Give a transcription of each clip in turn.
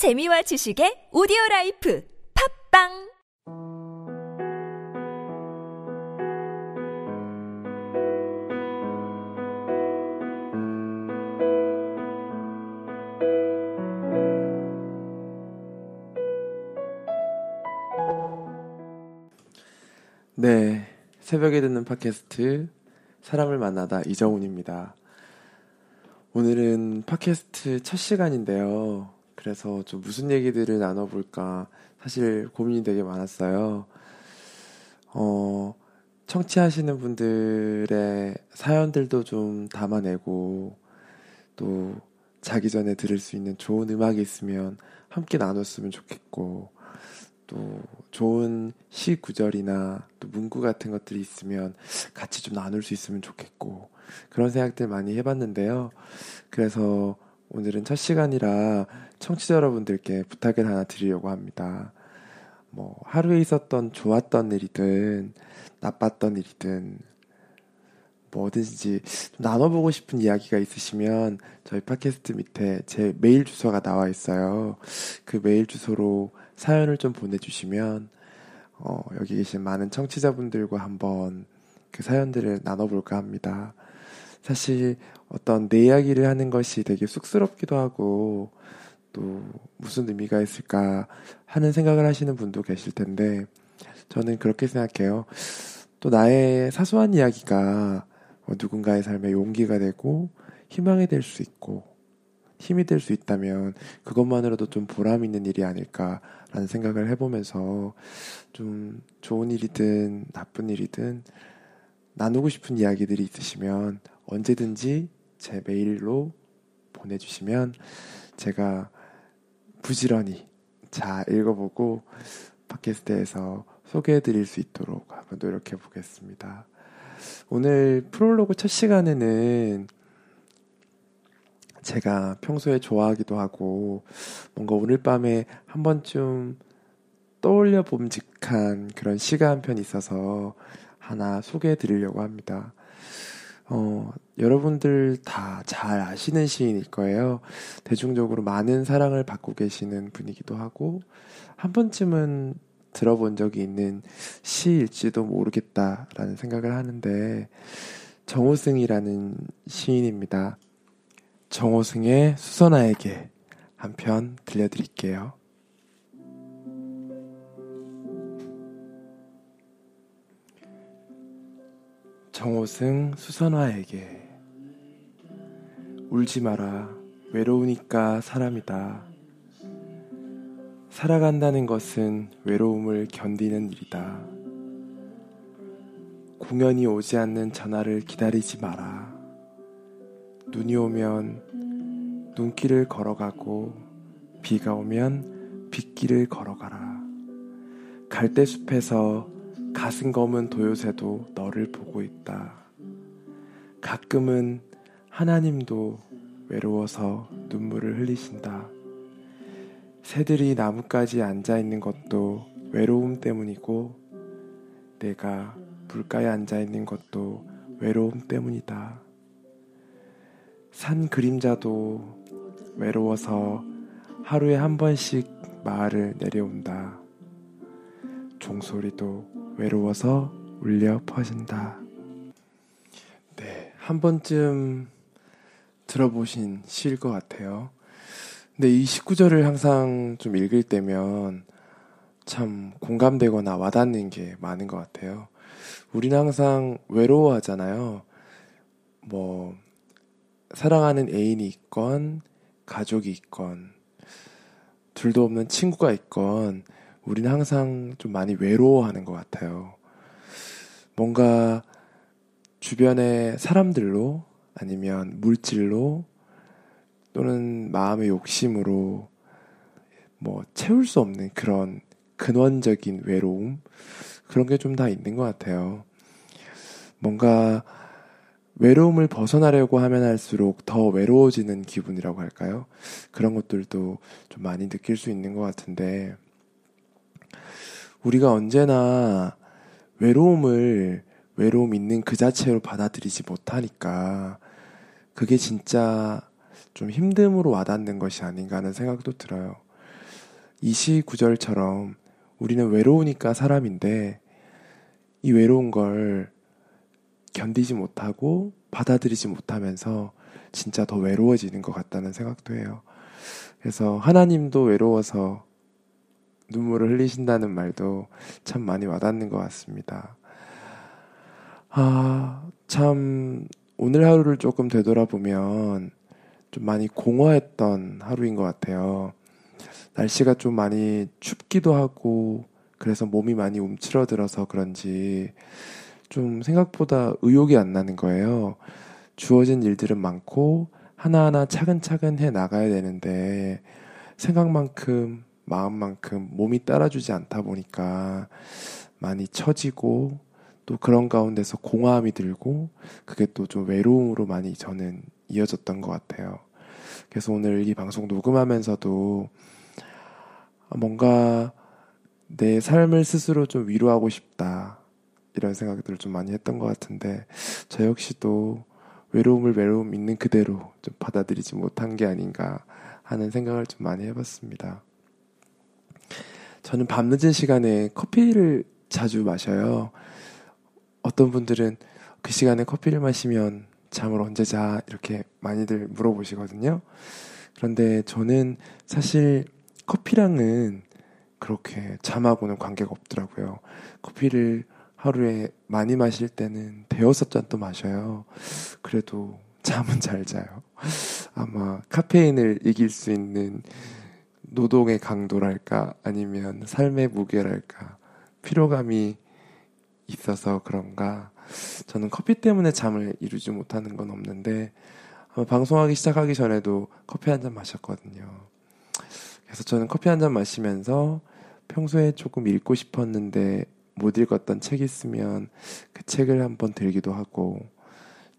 재미와 지식의 오디오 라이프 팝빵 네, 새벽에 듣는 팟캐스트 사람을 만나다 이정훈입니다. 오늘은 팟캐스트 첫 시간인데요. 그래서 좀 무슨 얘기들을 나눠볼까 사실 고민이 되게 많았어요. 어, 청취하시는 분들의 사연들도 좀 담아내고 또 자기 전에 들을 수 있는 좋은 음악이 있으면 함께 나눴으면 좋겠고 또 좋은 시 구절이나 또 문구 같은 것들이 있으면 같이 좀 나눌 수 있으면 좋겠고 그런 생각들 많이 해봤는데요. 그래서 오늘은 첫 시간이라 청취자 여러분들께 부탁을 하나 드리려고 합니다. 뭐 하루에 있었던 좋았던 일이든 나빴던 일이든 뭐든지 나눠보고 싶은 이야기가 있으시면 저희 팟캐스트 밑에 제 메일 주소가 나와 있어요. 그 메일 주소로 사연을 좀 보내주시면 어, 여기 계신 많은 청취자분들과 한번 그 사연들을 나눠볼까 합니다. 사실 어떤 내 이야기를 하는 것이 되게 쑥스럽기도 하고 또 무슨 의미가 있을까 하는 생각을 하시는 분도 계실 텐데 저는 그렇게 생각해요. 또 나의 사소한 이야기가 뭐 누군가의 삶에 용기가 되고 희망이 될 수 있고 힘이 될 수 있다면 그것만으로도 좀 보람 있는 일이 아닐까라는 생각을 해보면서 좀 좋은 일이든 나쁜 일이든 나누고 싶은 이야기들이 있으시면 언제든지 제 메일로 보내주시면 제가 부지런히 잘 읽어보고 팟캐스트에서 소개해드릴 수 있도록 한번 노력해 보겠습니다. 오늘 프롤로그 첫 시간에는 제가 평소에 좋아하기도 하고 뭔가 오늘 밤에 한 번쯤 떠올려 봄직한 그런 시가 한 편 있어서 하나 소개해 드리려고 합니다. 어, 여러분들 다 잘 아시는 시인일 거예요. 대중적으로 많은 사랑을 받고 계시는 분이기도 하고, 한 번쯤은 들어본 적이 있는 시일지도 모르겠다라는 생각을 하는데, 정호승이라는 시인입니다. 정호승의 수선아에게 한 편 들려드릴게요. 정호승 수선화에게 울지 마라 외로우니까 사람이다. 살아간다는 것은 외로움을 견디는 일이다. 공연이 오지 않는 전화를 기다리지 마라. 눈이 오면 눈길을 걸어가고 비가 오면 빗길을 걸어가라. 갈대숲에서 가슴 검은 도요새도 너를 보고 있다. 가끔은 하나님도 외로워서 눈물을 흘리신다. 새들이 나뭇가지에 앉아 있는 것도 외로움 때문이고, 내가 물가에 앉아 있는 것도 외로움 때문이다. 산 그림자도 외로워서 하루에 한 번씩 마을을 내려온다. 종소리도 외로워서 울려 퍼진다. 네, 한 번쯤 들어보신 시일 것 같아요. 근데 이 19절을 항상 좀 읽을 때면 참 공감되거나 와닿는 게 많은 것 같아요. 우리는 항상 외로워하잖아요. 뭐, 사랑하는 애인이 있건, 가족이 있건, 둘도 없는 친구가 있건, 우리는 항상 좀 많이 외로워하는 것 같아요. 뭔가 주변의 사람들로 아니면 물질로 또는 마음의 욕심으로 뭐 채울 수 없는 그런 근원적인 외로움 그런 게 좀 다 있는 것 같아요. 뭔가 외로움을 벗어나려고 하면 할수록 더 외로워지는 기분이라고 할까요? 그런 것들도 좀 많이 느낄 수 있는 것 같은데 우리가 언제나 외로움을 외로움 있는 그 자체로 받아들이지 못하니까 그게 진짜 좀 힘듦으로 와닿는 것이 아닌가 하는 생각도 들어요. 이 시 구절처럼 우리는 외로우니까 사람인데 이 외로운 걸 견디지 못하고 받아들이지 못하면서 진짜 더 외로워지는 것 같다는 생각도 해요. 그래서 하나님도 외로워서 눈물을 흘리신다는 말도 참 많이 와닿는 것 같습니다. 아, 참, 오늘 하루를 조금 되돌아보면 좀 많이 공허했던 하루인 것 같아요. 날씨가 좀 많이 춥기도 하고, 그래서 몸이 많이 움츠러들어서 그런지 좀 생각보다 의욕이 안 나는 거예요. 주어진 일들은 많고, 하나하나 차근차근 해 나가야 되는데, 생각만큼, 마음만큼 몸이 따라주지 않다 보니까 많이 처지고, 또 그런 가운데서 공허함이 들고 그게 또 좀 외로움으로 많이 저는 이어졌던 것 같아요. 그래서 오늘 이 방송 녹음하면서도 뭔가 내 삶을 스스로 좀 위로하고 싶다. 이런 생각들을 좀 많이 했던 것 같은데 저 역시도 외로움을 외로움 있는 그대로 좀 받아들이지 못한 게 아닌가 하는 생각을 좀 많이 해봤습니다. 저는 밤늦은 시간에 커피를 자주 마셔요. 어떤 분들은 그 시간에 커피를 마시면 잠을 언제 자 이렇게 많이들 물어보시거든요. 그런데 저는 사실 커피랑은 그렇게 잠하고는 관계가 없더라고요. 커피를 하루에 많이 마실 때는 대여섯 잔도 마셔요. 그래도 잠은 잘 자요. 아마 카페인을 이길 수 있는 노동의 강도랄까 아니면 삶의 무게랄까 피로감이 있어서 그런가 저는 커피 때문에 잠을 이루지 못하는 건 없는데 방송하기 시작하기 전에도 커피 한 잔 마셨거든요. 그래서 저는 커피 한 잔 마시면서 평소에 조금 읽고 싶었는데 못 읽었던 책 있으면 그 책을 한번 들기도 하고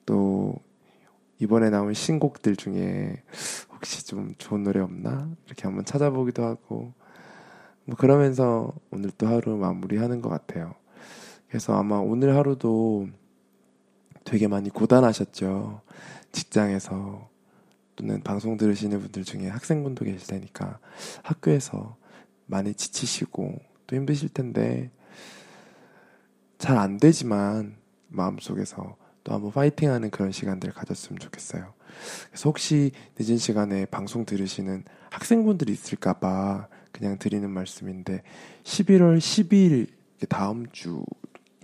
또 이번에 나온 신곡들 중에 혹시 좀 좋은 노래 없나 이렇게 한번 찾아보기도 하고 뭐 그러면서 오늘 또 하루 마무리하는 것 같아요. 그래서 아마 오늘 하루도 되게 많이 고단하셨죠. 직장에서 또는 방송 들으시는 분들 중에 학생분도 계실 테니까 학교에서 많이 지치시고 또 힘드실 텐데 잘 안 되지만 마음속에서 또 한번 파이팅하는 그런 시간들을 가졌으면 좋겠어요. 그래서 혹시 늦은 시간에 방송 들으시는 학생분들이 있을까봐 그냥 드리는 말씀인데 11월 12일 다음 주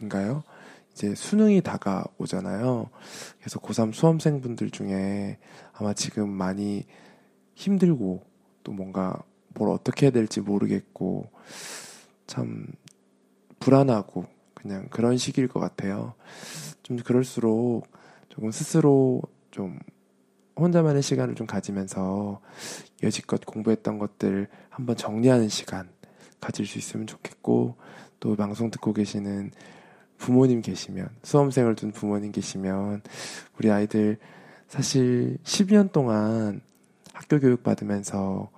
인가요? 이제 수능이 다가오잖아요. 그래서 고3 수험생분들 중에 아마 지금 많이 힘들고 또 뭔가 뭘 어떻게 해야 될지 모르겠고 참 불안하고 그냥 그런 시기일 것 같아요. 좀 그럴수록 조금 스스로 좀 혼자만의 시간을 좀 가지면서 여지껏 공부했던 것들 한번 정리하는 시간 가질 수 있으면 좋겠고 또 방송 듣고 계시는 부모님 계시면, 수험생을 둔 부모님 계시면, 우리 아이들 사실 12년 동안 학교 교육 받으면서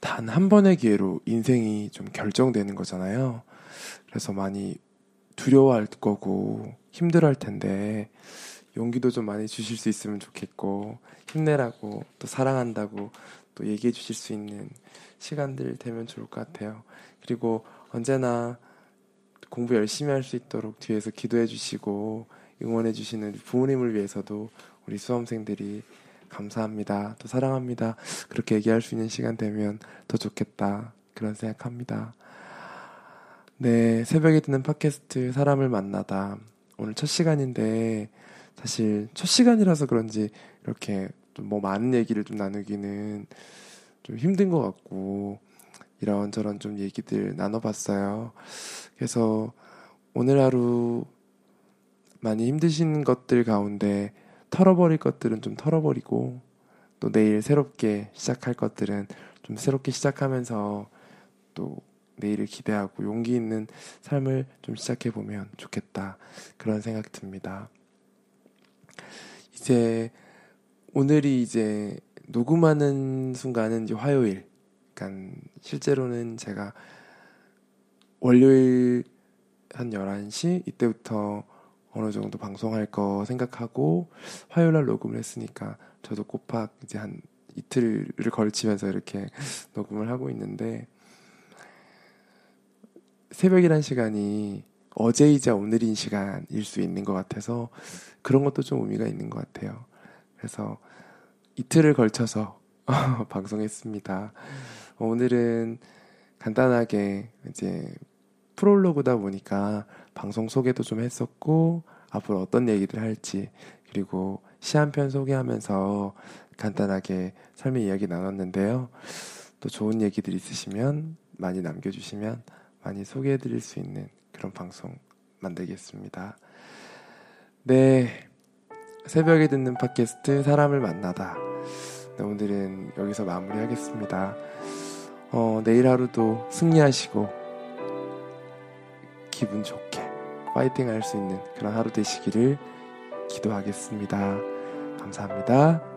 단 한 번의 기회로 인생이 좀 결정되는 거잖아요. 그래서 많이 두려워할 거고 힘들어 할 텐데 용기도 좀 많이 주실 수 있으면 좋겠고 힘내라고 또 사랑한다고 또 얘기해 주실 수 있는 시간들 되면 좋을 것 같아요. 그리고 언제나 공부 열심히 할 수 있도록 뒤에서 기도해 주시고 응원해 주시는 부모님을 위해서도 우리 수험생들이 감사합니다. 또 사랑합니다. 그렇게 얘기할 수 있는 시간 되면 더 좋겠다. 그런 생각합니다. 네, 새벽에 듣는 팟캐스트 사람을 만나다. 오늘 첫 시간인데 사실 첫 시간이라서 그런지 이렇게 좀 뭐 많은 얘기를 좀 나누기는 좀 힘든 것 같고 이런저런 좀 얘기들 나눠봤어요. 그래서 오늘 하루 많이 힘드신 것들 가운데 털어버릴 것들은 좀 털어버리고 또 내일 새롭게 시작할 것들은 좀 새롭게 시작하면서 또 내일을 기대하고 용기 있는 삶을 좀 시작해 보면 좋겠다 그런 생각 듭니다. 이제 오늘이 이제 녹음하는 순간은 이제 화요일. 그러니까 실제로는 제가 월요일 한 11시 이때부터 어느 정도 방송할 거 생각하고 화요일 날 녹음을 했으니까 저도 꼬박 이제 한 이틀을 걸치면서 이렇게 녹음을 하고 있는데 새벽이란 시간이 어제이자 오늘인 시간일 수 있는 것 같아서 그런 것도 좀 의미가 있는 것 같아요. 그래서 이틀을 걸쳐서 방송했습니다. 오늘은 간단하게 이제 프롤로그다 보니까 방송 소개도 좀 했었고 앞으로 어떤 얘기들 할지 그리고 시 한 편 소개하면서 간단하게 삶의 이야기 나눴는데요. 또 좋은 얘기들 있으시면 많이 남겨주시면 많이 소개해드릴 수 있는 그런 방송 만들겠습니다. 네. 새벽에 듣는 팟캐스트 사람을 만나다. 네, 오늘은 여기서 마무리하겠습니다. 어, 내일 하루도 승리하시고 기분 좋게 파이팅 할 수 있는 그런 하루 되시기를 기도하겠습니다. 감사합니다.